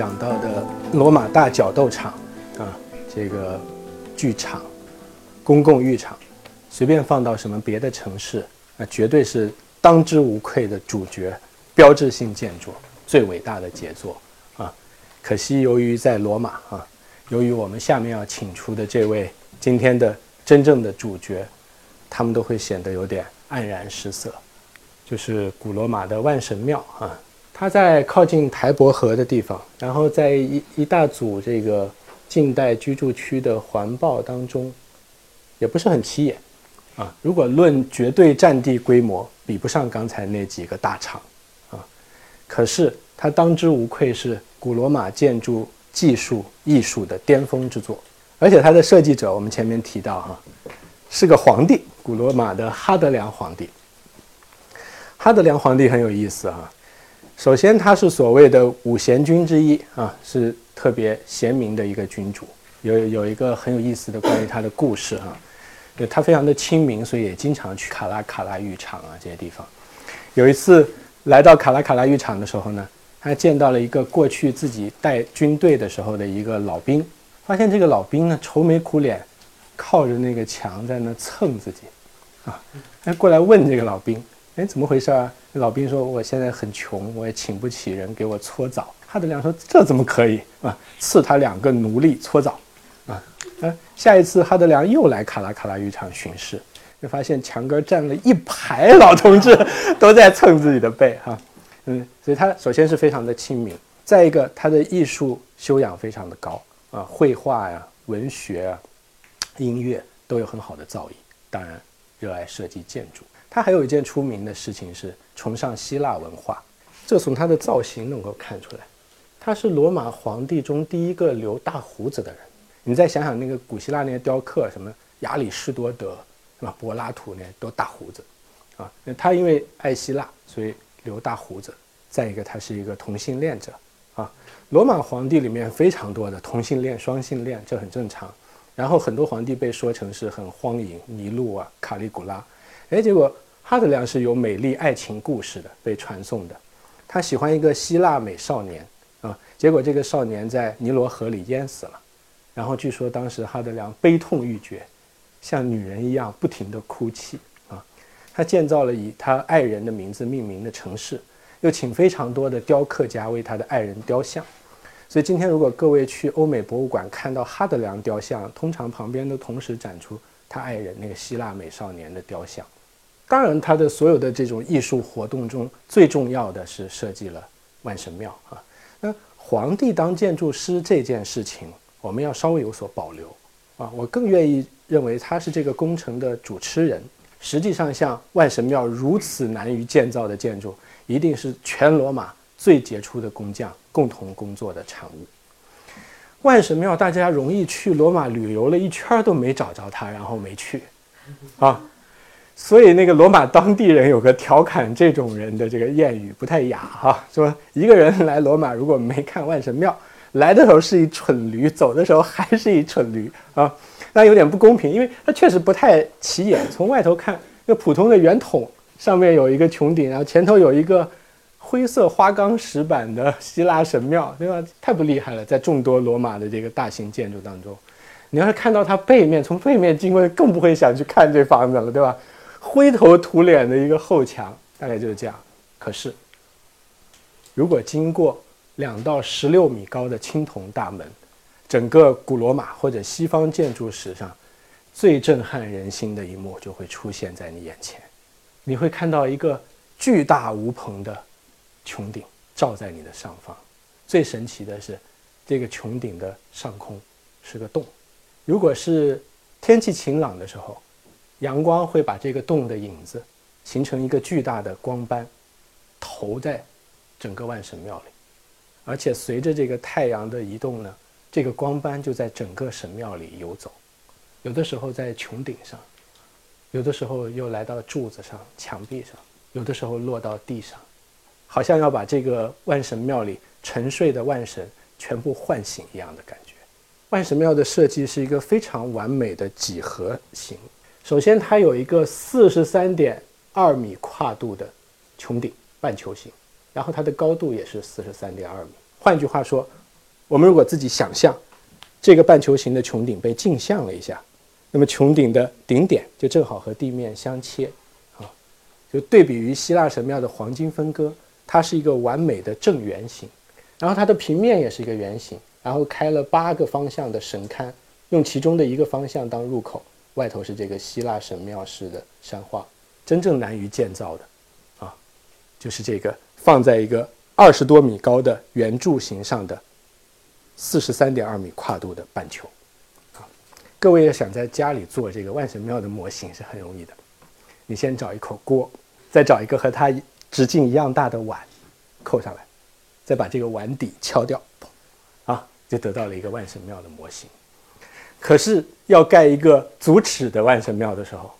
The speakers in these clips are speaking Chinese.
讲到的罗马大角斗场啊，这个剧场、公共浴场，随便放到什么别的城市，那绝对是当之无愧的主角、标志性建筑、最伟大的杰作啊。可惜由于在罗马啊，由于我们下面要请出的这位今天的真正的主角，他们都会显得有点黯然失色。就是古罗马的万神庙啊。它在靠近台伯河的地方，然后在一一大组这个近代居住区的环抱当中，也不是很起眼，啊，如果论绝对占地规模，比不上刚才那几个大厂，啊，可是它当之无愧是古罗马建筑技术艺术的巅峰之作，而且它的设计者我们前面提到哈，是个皇帝，古罗马的哈德良皇帝。哈德良皇帝很有意思哈。首先，他是所谓的五贤君之一啊，是特别贤明的一个君主。有有一个很有意思的关于他的故事哈，对他非常的亲民，所以也经常去卡拉卡拉浴场啊这些地方。有一次来到卡拉卡拉浴场的时候呢，他见到了一个过去自己带军队的时候的一个老兵，发现这个老兵呢愁眉苦脸，靠着那个墙在那蹭自己，啊，他过来问这个老兵。哎，怎么回事啊？老兵说：“我现在很穷，我也请不起人给我搓澡。”哈德良说：“这怎么可以啊？赐他两个奴隶搓澡，啊啊！”下一次哈德良又来卡拉卡拉浴场巡视，就发现强哥站了一排老同志，都在蹭自己的背，哈，嗯，所以他首先是非常的亲民，再一个他的艺术修养非常的高啊，绘画呀、文学啊、音乐都有很好的造诣，当然热爱设计建筑。他还有一件出名的事情是崇尚希腊文化，这从他的造型能够看出来，他是罗马皇帝中第一个留大胡子的人。你再想想那个古希腊那些雕刻，什么亚里士多德是吧？柏拉图那都大胡子，啊，那他因为爱希腊，所以留大胡子。再一个，他是一个同性恋者，啊，罗马皇帝里面非常多的同性恋、双性恋，这很正常。然后很多皇帝被说成是很荒淫，尼禄啊，卡利古拉。哎，结果哈德良是有美丽爱情故事的，被传颂的。他喜欢一个希腊美少年啊，结果这个少年在尼罗河里淹死了。然后据说当时哈德良悲痛欲绝，像女人一样不停地哭泣啊。他建造了以他爱人的名字命名的城市，又请非常多的雕刻家为他的爱人雕像。所以今天如果各位去欧美博物馆看到哈德良雕像，通常旁边都同时展出他爱人那个希腊美少年的雕像。当然，他的所有的这种艺术活动中，最重要的是设计了万神庙啊。那皇帝当建筑师这件事情，我们要稍微有所保留啊。我更愿意认为他是这个工程的主持人。实际上，像万神庙如此难于建造的建筑，一定是全罗马最杰出的工匠共同工作的产物。万神庙，大家容易去罗马旅游了一圈都没找着它，然后没去啊。所以那个罗马当地人有个调侃这种人的这个谚语不太雅哈，说一个人来罗马如果没看万神庙，来的时候是一蠢驴，走的时候还是一蠢驴啊，那有点不公平，因为它确实不太起眼。从外头看，那普通的圆筒上面有一个穹顶，然后前头有一个灰色花岗石板的希腊神庙，对吧？太不厉害了，在众多罗马的这个大型建筑当中，你要是看到它背面，从背面经过，更不会想去看这房子了，对吧？灰头土脸的一个后墙，大概就是这样。可是，如果经过两到十六米高的青铜大门，整个古罗马或者西方建筑史上最震撼人心的一幕就会出现在你眼前。你会看到一个巨大无朋的穹顶罩在你的上方。最神奇的是，这个穹顶的上空是个洞。如果是天气晴朗的时候，阳光会把这个洞的影子形成一个巨大的光斑，投在整个万神庙里，而且随着这个太阳的移动呢，这个光斑就在整个神庙里游走，有的时候在穹顶上，有的时候又来到柱子上、墙壁上，有的时候落到地上，好像要把这个万神庙里沉睡的万神全部唤醒一样的感觉。万神庙的设计是一个非常完美的几何形。首先，它有一个四十三点二米跨度的穹顶，半球形，然后它的高度也是四十三点二米。换句话说，我们如果自己想象这个半球形的穹顶被镜像了一下，那么穹顶的顶点就正好和地面相切，啊，就对比于希腊神庙的黄金分割，它是一个完美的正圆形，然后它的平面也是一个圆形，然后开了八个方向的神龛，用其中的一个方向当入口，外头是这个希腊神庙式的山画，真正难于建造的，啊，就是这个放在一个二十多米高的圆柱形上的。四十三点二米跨度的半球，啊，各位要想在家里做这个万神庙的模型是很容易的。你先找一口锅，再找一个和它直径一样大的碗，扣上来，再把这个碗底敲掉，啊，就得到了一个万神庙的模型。可是要盖一个足尺的万神庙的时候，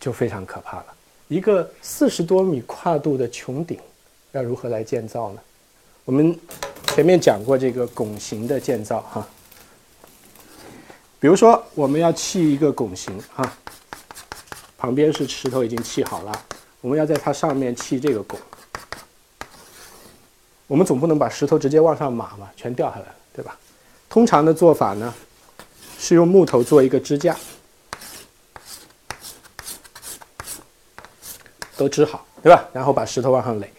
就非常可怕了。一个四十多米跨度的穹顶，要如何来建造呢？我们前面讲过这个拱形的建造哈，比如说我们要砌一个拱形哈，旁边是石头已经砌好了，我们要在它上面砌这个拱，我们总不能把石头直接往上码嘛，全掉下来了，对吧？通常的做法呢，是用木头做一个支架，都支好，对吧？然后把石头往上垒。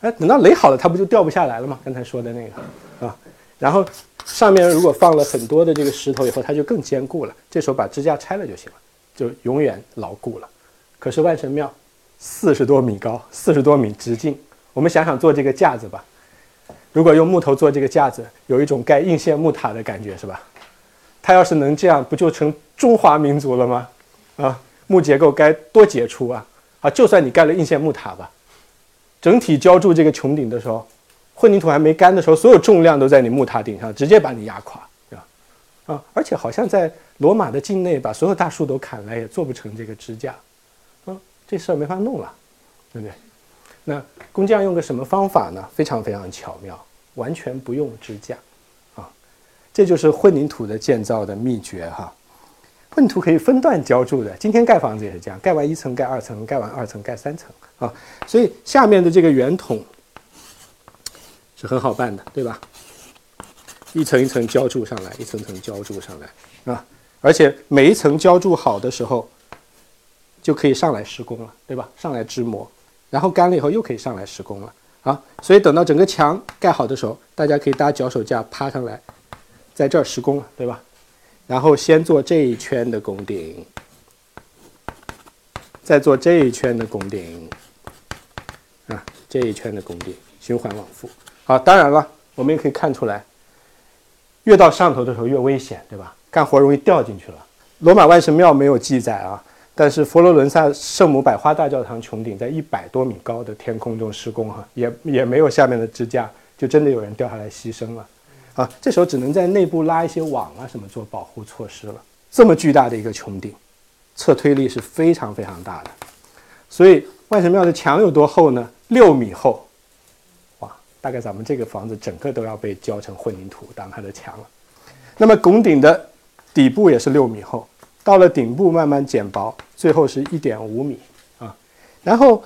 哎，等到垒好了，它不就掉不下来了吗？刚才说的那个啊，然后上面如果放了很多的这个石头以后，它就更坚固了。这时候把支架拆了就行了，就永远牢固了。可是万神庙四十多米高，四十多米直径，我们想想做这个架子吧。如果用木头做这个架子，有一种盖应县木塔的感觉，是吧？它要是能这样，不就成中华民族了吗？啊，木结构该多杰出啊！啊，就算你盖了应县木塔吧。整体浇筑这个穹顶的时候，混凝土还没干的时候，所有重量都在你木塔顶上，直接把你压垮，对吧？啊，而且好像在罗马的境内，把所有大树都砍了，也做不成这个支架，这事儿没法弄了，对不对？那工匠用个什么方法呢？非常非常巧妙，完全不用支架，啊，这就是混凝土的建造的秘诀哈。混凝土可以分段浇筑的，今天盖房子也是这样，盖完一层盖二层，盖完二层盖三层。啊，所以下面的这个圆筒是很好办的，对吧？一层一层浇筑上来，一层层浇筑上来啊，而且每一层浇筑好的时候，就可以上来施工了，对吧？上来支模，然后干了以后又可以上来施工了啊。所以等到整个墙盖好的时候，大家可以搭脚手架趴上来，在这儿施工了，对吧？然后先做这一圈的拱顶，再做这一圈的拱顶。啊，这一圈的拱顶循环往复。好，当然了，我们也可以看出来，越到上头的时候越危险，对吧？干活容易掉进去了。罗马万神庙没有记载啊，但是佛罗伦萨圣母百花大教堂穹顶在一百多米高的天空中施工，哈，也也没有下面的支架，就真的有人掉下来牺牲了。啊，这时候只能在内部拉一些网啊什么做保护措施了。这么巨大的一个穹顶，侧推力是非常非常大的，所以万神庙的墙有多厚呢？六米厚，哇，大概咱们这个房子整个都要被浇成混凝土当它的墙了。那么拱顶的底部也是六米厚，到了顶部慢慢减薄，最后是一点五米啊。然后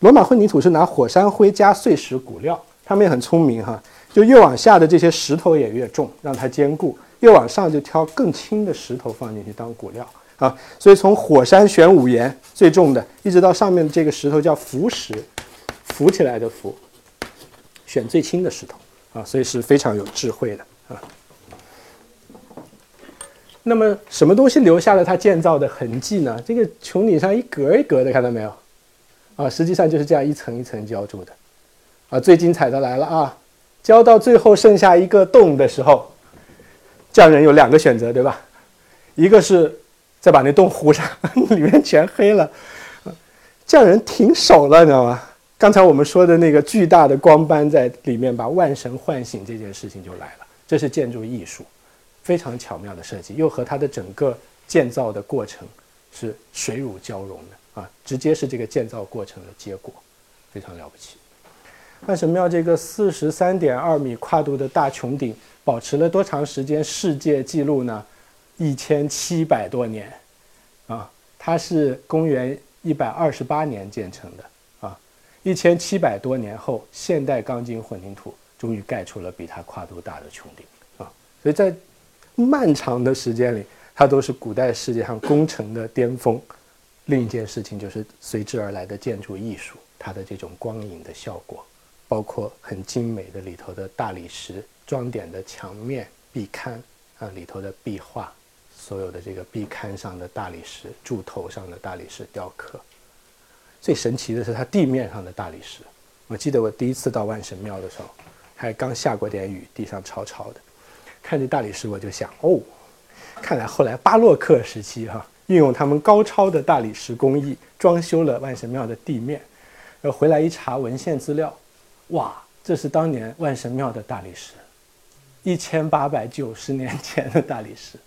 罗马混凝土是拿火山灰加碎石骨料，他们也很聪明哈，就越往下的这些石头也越重，让它坚固；越往上就挑更轻的石头放进去当骨料啊。所以从火山玄武岩最重的，一直到上面这个石头叫浮石。浮起来的浮，选最轻的石头啊，所以是非常有智慧的啊。那么什么东西留下了它建造的痕迹呢？这个穹顶上一格一格的，看到没有？啊，实际上就是这样一层一层浇筑的。啊，最精彩的来了啊！浇到最后剩下一个洞的时候，匠人有两个选择，对吧？一个是再把那洞糊上，里面全黑了。匠人停手了，你知道吗？刚才我们说的那个巨大的光斑在里面把万神唤醒这件事情就来了，这是建筑艺术，非常巧妙的设计，又和它的整个建造的过程是水乳交融的啊，直接是这个建造过程的结果，非常了不起。万神庙这个四十三点二米跨度的大穹顶保持了多长时间世界纪录呢？一千七百多年啊，它是公元一百二十八年建成的啊。一千七百多年后，现代钢筋混凝土终于盖出了比它跨度大的穹顶啊！所以在漫长的时间里，它都是古代世界上工程的巅峰。另一件事情就是随之而来的建筑艺术，它的这种光影的效果，包括很精美的里头的大理石装点的墙面壁龛啊，里头的壁画，所有的这个壁龛上的大理石柱头上的大理石雕刻。最神奇的是它地面上的大理石。我记得我第一次到万神庙的时候，还刚下过点雨，地上潮潮的，看这大理石我就想，哦，看来后来巴洛克时期哈。运用他们高超的大理石工艺装修了万神庙的地面，然后回来一查文献资料，哇，这是当年万神庙的大理石，一千八百九十年前的大理石，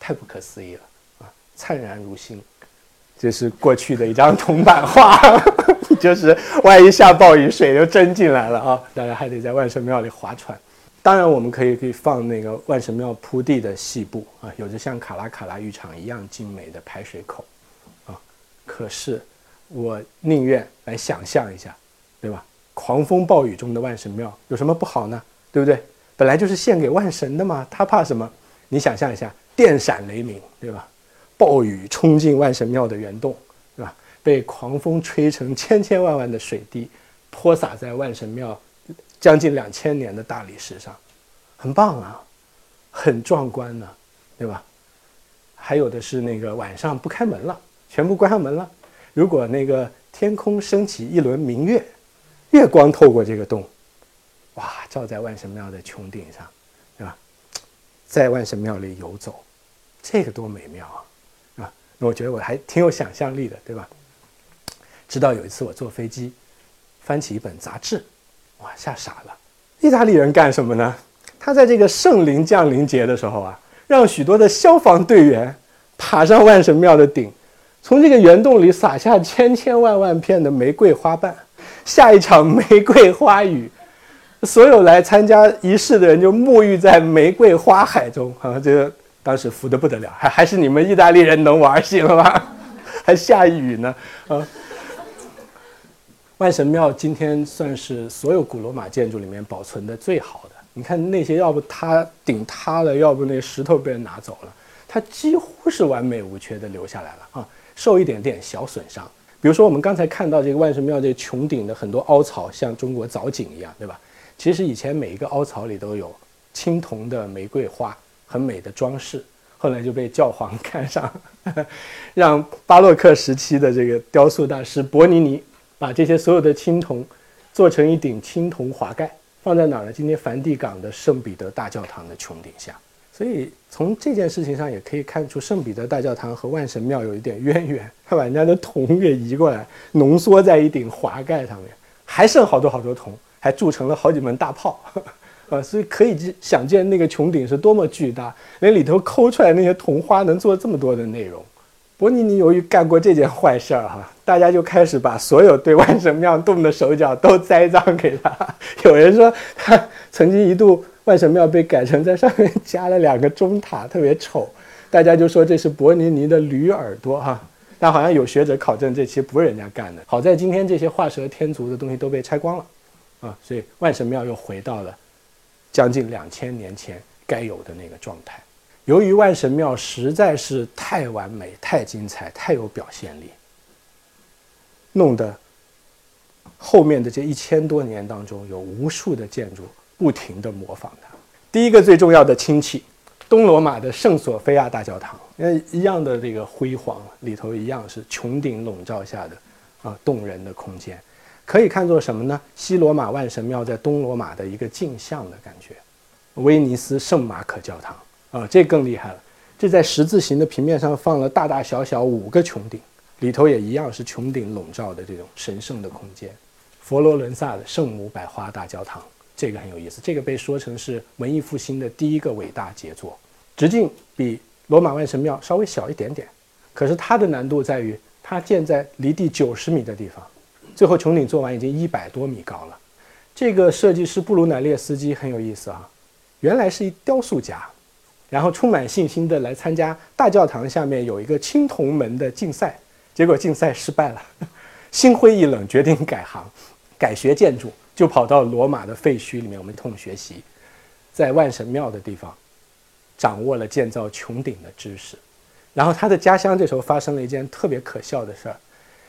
太不可思议了啊！灿然如新，这是过去的一张铜版画，就是万一下暴雨，水就蒸进来了啊，大家还得在万神庙里划船。当然，我们可以可以放那个万神庙铺地的细部啊，有着像卡拉卡拉浴场一样精美的排水口，啊，可是我宁愿来想象一下，对吧？狂风暴雨中的万神庙有什么不好呢？对不对？本来就是献给万神的嘛，他怕什么？你想象一下，电闪雷鸣，对吧？暴雨冲进万神庙的圆洞，被狂风吹成千千万万的水滴，泼洒在万神庙。将近两千年的大理石上，很棒啊，很壮观呢，对吧？还有的是那个晚上不开门了，全部关上门了。如果那个天空升起一轮明月，月光透过这个洞，哇，照在万神庙的穹顶上，对吧？在万神庙里游走，这个多美妙啊！啊，那我觉得我还挺有想象力的，对吧？直到有一次我坐飞机，翻起一本杂志。哇，吓傻了！意大利人干什么呢？他在这个圣灵降临节的时候啊，让许多的消防队员爬上万神庙的顶，从这个圆洞里撒下千千万万片的玫瑰花瓣，下一场玫瑰花雨。所有来参加仪式的人就沐浴在玫瑰花海中啊！这个当时服的不得了，还还是你们意大利人能玩行了吧？还下雨呢啊！万神庙今天算是所有古罗马建筑里面保存的最好的。你看那些，要不塌顶塌了，要不那石头被人拿走了，它几乎是完美无缺的留下来了啊，受一点点小损伤。比如说我们刚才看到这个万神庙这穹顶的很多凹槽，像中国藻井一样，对吧？其实以前每一个凹槽里都有青铜的玫瑰花，很美的装饰。后来就被教皇 看上，让巴洛克时期的这个雕塑大师伯尼尼。把这些所有的青铜做成一顶青铜华盖，放在哪儿呢？今天梵蒂冈的圣彼得大教堂的穹顶下。所以从这件事情上也可以看出，圣彼得大教堂和万神庙有一点渊源。他把人家的铜给移过来，浓缩在一顶华盖上面，还剩好多好多铜，还铸成了好几门大炮，啊！所以可以想见那个穹顶是多么巨大，连里头抠出来那些铜花能做这么多的内容。伯尼尼由于干过这件坏事儿哈，大家就开始把所有对万神庙动的手脚都栽赃给他。有人说他曾经一度万神庙被改成在上面加了两个钟塔，特别丑，大家就说这是伯尼尼的驴耳朵哈。但好像有学者考证，这其实不是人家干的。好在今天这些画蛇添足的东西都被拆光了，啊，所以万神庙又回到了将近两千年前该有的那个状态。由于万神庙实在是太完美、太精彩、太有表现力，弄得后面的这一千多年当中，有无数的建筑不停地模仿它。第一个最重要的亲戚，东罗马的圣索菲亚大教堂，那一样的这个辉煌，里头一样是穹顶笼罩下的啊动人的空间，可以看作什么呢？西罗马万神庙在东罗马的一个镜像的感觉。威尼斯圣马可教堂。啊，这更厉害了！这在十字形的平面上放了大大小小五个穹顶，里头也一样是穹顶笼罩的这种神圣的空间。佛罗伦萨的圣母百花大教堂，这个很有意思，这个被说成是文艺复兴的第一个伟大杰作，直径比罗马万神庙稍微小一点点，可是它的难度在于它建在离地九十米的地方，最后穹顶做完已经一百多米高了。这个设计师布鲁乃列斯基很有意思啊，原来是一雕塑家。然后充满信心的来参加大教堂下面有一个青铜门的竞赛，结果竞赛失败了，心灰意冷，决定改行，改学建筑，就跑到罗马的废墟里面，我们通学习，在万神庙的地方，掌握了建造穹顶的知识。然后他的家乡这时候发生了一件特别可笑的事儿，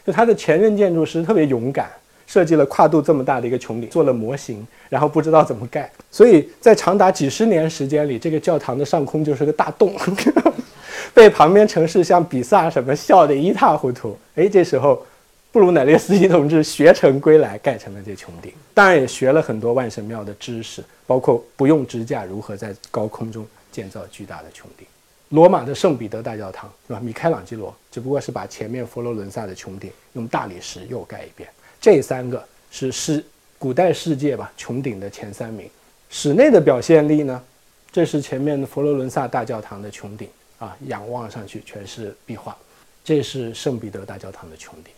就他的前任建筑师特别勇敢，设计了跨度这么大的一个穹顶，做了模型，然后不知道怎么盖，所以在长达几十年时间里，这个教堂的上空就是个大洞，被旁边城市像比萨什么笑得一塌糊涂。哎，这时候。布鲁乃列斯基同志学成归来，盖成了这穹顶。当然也学了很多万神庙的知识，包括不用支架如何在高空中建造巨大的穹顶。罗马的圣彼得大教堂是吧？米开朗基罗只不过是把前面佛罗伦萨的穹顶用大理石又盖一遍。这三个是世古代世界吧穹顶的前三名。室内的表现力呢？这是前面的佛罗伦萨大教堂的穹顶啊，仰望上去全是壁画。这是圣彼得大教堂的穹顶。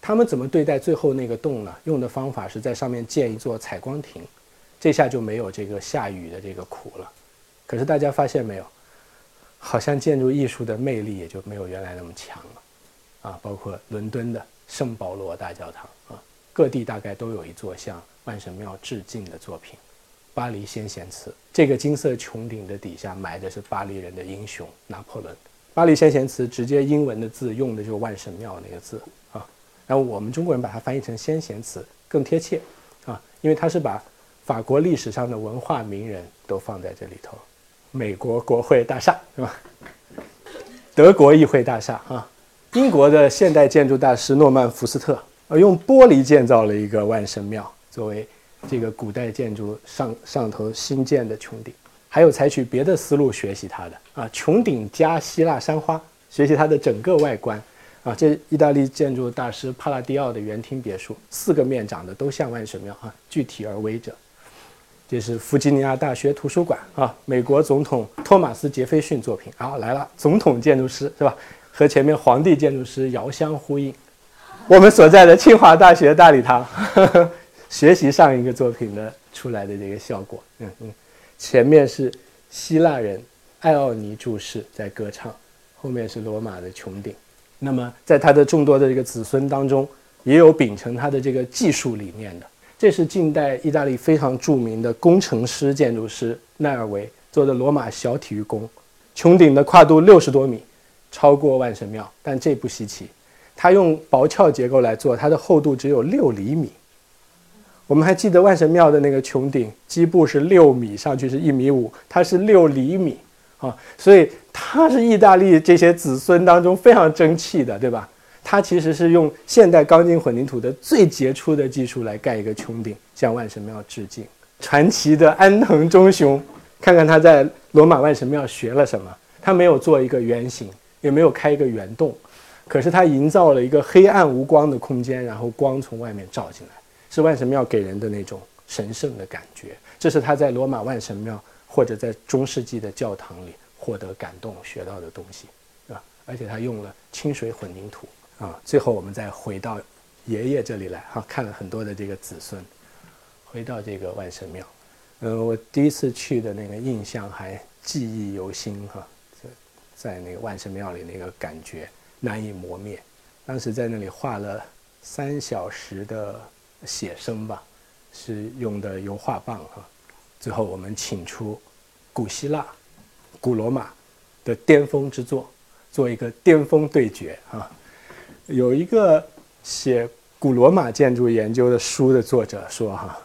他们怎么对待最后那个洞呢？用的方法是在上面建一座采光亭，这下就没有这个下雨的这个苦了。可是大家发现没有，好像建筑艺术的魅力也就没有原来那么强了。啊，包括伦敦的圣保罗大教堂啊，各地大概都有一座向万神庙致敬的作品。巴黎先贤祠，这个金色穹顶的底下埋的是巴黎人的英雄拿破仑。巴黎先贤祠直接英文的字用的就是万神庙那个字啊。然后我们中国人把它翻译成先贤祠更贴切，啊，因为它是把法国历史上的文化名人都放在这里头，美国国会大厦是吧？德国议会大厦啊，英国的现代建筑大师诺曼福斯特啊，用玻璃建造了一个万神庙作为这个古代建筑上上头新建的穹顶，还有采取别的思路学习它的啊，穹顶加希腊山花，学习它的整个外观。啊，这意大利建筑大师帕拉迪奥的园厅别墅，四个面长得都像万神庙啊，具体而微者。这是弗吉尼亚大学图书馆啊，美国总统托马斯杰斐逊作品啊，来了，总统建筑师是吧？和前面皇帝建筑师遥相呼应。我们所在的清华大学大礼堂，学习上一个作品的出来的这个效果。嗯嗯，前面是希腊人艾奥尼注释在歌唱，后面是罗马的穹顶。那么，在他的众多的这个子孙当中，也有秉承他的这个技术理念的。这是近代意大利非常著名的工程师建筑师奈尔维做的罗马小体育宫，穹顶的跨度六十多米，超过万神庙，但这不稀奇。它用薄壳结构来做，它的厚度只有六厘米。我们还记得万神庙的那个穹顶基部是六米，上去是一米五，它是六厘米。啊，所以它是意大利这些子孙当中非常争气的，对吧？它其实是用现代钢筋混凝土的最杰出的技术来盖一个穹顶，向万神庙致敬。传奇的安藤忠雄，看看他在罗马万神庙学了什么？他没有做一个圆形，也没有开一个圆洞，可是他营造了一个黑暗无光的空间，然后光从外面照进来，是万神庙给人的那种神圣的感觉。这是他在罗马万神庙。或者在中世纪的教堂里获得感动学到的东西，是吧？而且他用了清水混凝土啊。最后我们再回到爷爷这里来哈，看了很多的这个子孙，回到这个万神庙，呃，我第一次去的那个印象还记忆犹新哈，在那个万神庙里那个感觉难以磨灭。当时在那里画了三小时的写生吧，是用的油画棒哈。最后，我们请出古希腊、古罗马的巅峰之作，做一个巅峰对决啊！有一个写古罗马建筑研究的书的作者说：“哈，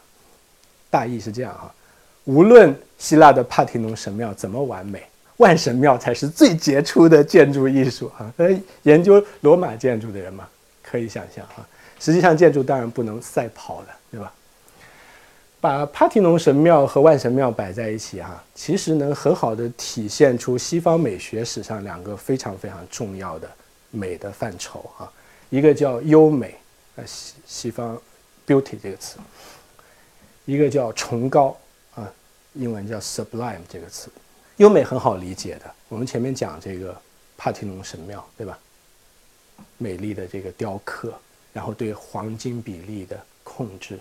大意是这样哈，无论希腊的帕提农神庙怎么完美，万神庙才是最杰出的建筑艺术啊！” 呃，研究罗马建筑的人嘛，可以想象啊。实际上，建筑当然不能赛跑了，对吧？把帕提农神庙和万神庙摆在一起，哈，其实能很好的体现出西方美学史上两个非常非常重要的美的范畴，啊，一个叫优美，呃，西西方 beauty 这个词，一个叫崇高，啊，英文叫 sublime 这个词。优美很好理解的，我们前面讲这个帕提农神庙，对吧？美丽的这个雕刻，然后对黄金比例的控制。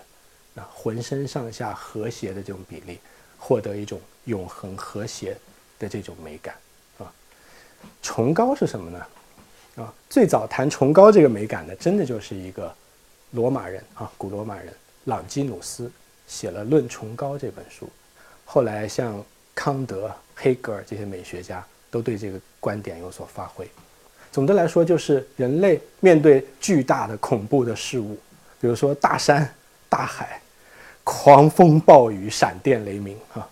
啊浑身上下和谐的这种比例，获得一种永恒和谐的这种美感啊。崇高是什么呢？啊，最早谈崇高这个美感的，真的就是一个罗马人啊，古罗马人朗基努斯写了《论崇高》这本书。后来像康德、黑格尔这些美学家都对这个观点有所发挥。总的来说，就是人类面对巨大的恐怖的事物，比如说大山、大海、狂风暴雨、闪电雷鸣啊，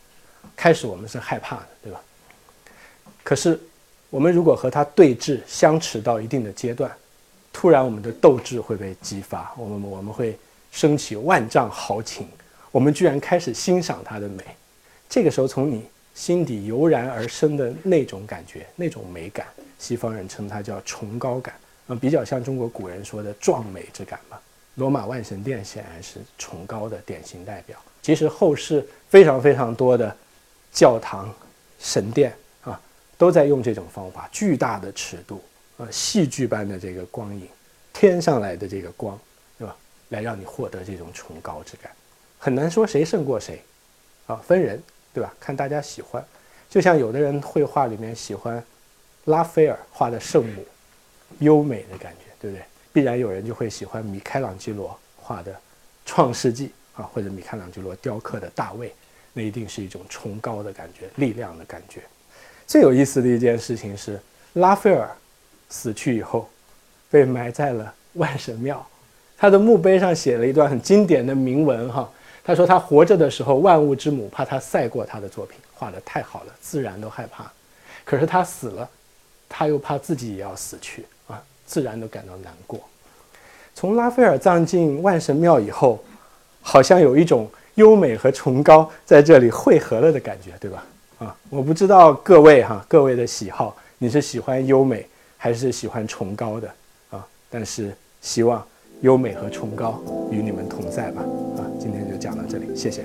开始我们是害怕的，对吧？可是我们如果和它对峙、相持到一定的阶段，突然我们的斗志会被激发，我们我们会升起万丈豪情，我们居然开始欣赏它的美。这个时候，从你心底油然而生的那种感觉、那种美感，西方人称它叫崇高感，啊，比较像中国古人说的壮美之感吧。罗马万神殿显然是崇高的典型代表。其实后世非常非常多的教堂、神殿啊，都在用这种方法：巨大的尺度，啊，戏剧般的这个光影，天上来的这个光，对吧？来让你获得这种崇高之感。很难说谁胜过谁，啊，分人。对吧？看大家喜欢，就像有的人绘画里面喜欢拉斐尔画的圣母，优美的感觉，对不对？必然有人就会喜欢米开朗基罗画的创世纪啊，或者米开朗基罗雕刻的大卫，那一定是一种崇高的感觉、力量的感觉。最有意思的一件事情是，拉斐尔死去以后，被埋在了万神庙，他的墓碑上写了一段很经典的铭文哈。他说：“他活着的时候，万物之母怕他赛过他的作品，画的太好了，自然都害怕。可是他死了，他又怕自己也要死去啊，自然都感到难过。从拉斐尔葬进万神庙以后，好像有一种优美和崇高在这里汇合了的感觉，对吧？啊，我不知道各位哈，各位的喜好，你是喜欢优美还是喜欢崇高的啊？但是希望。”优美和崇高与你们同在吧！啊，就讲到这里，谢谢。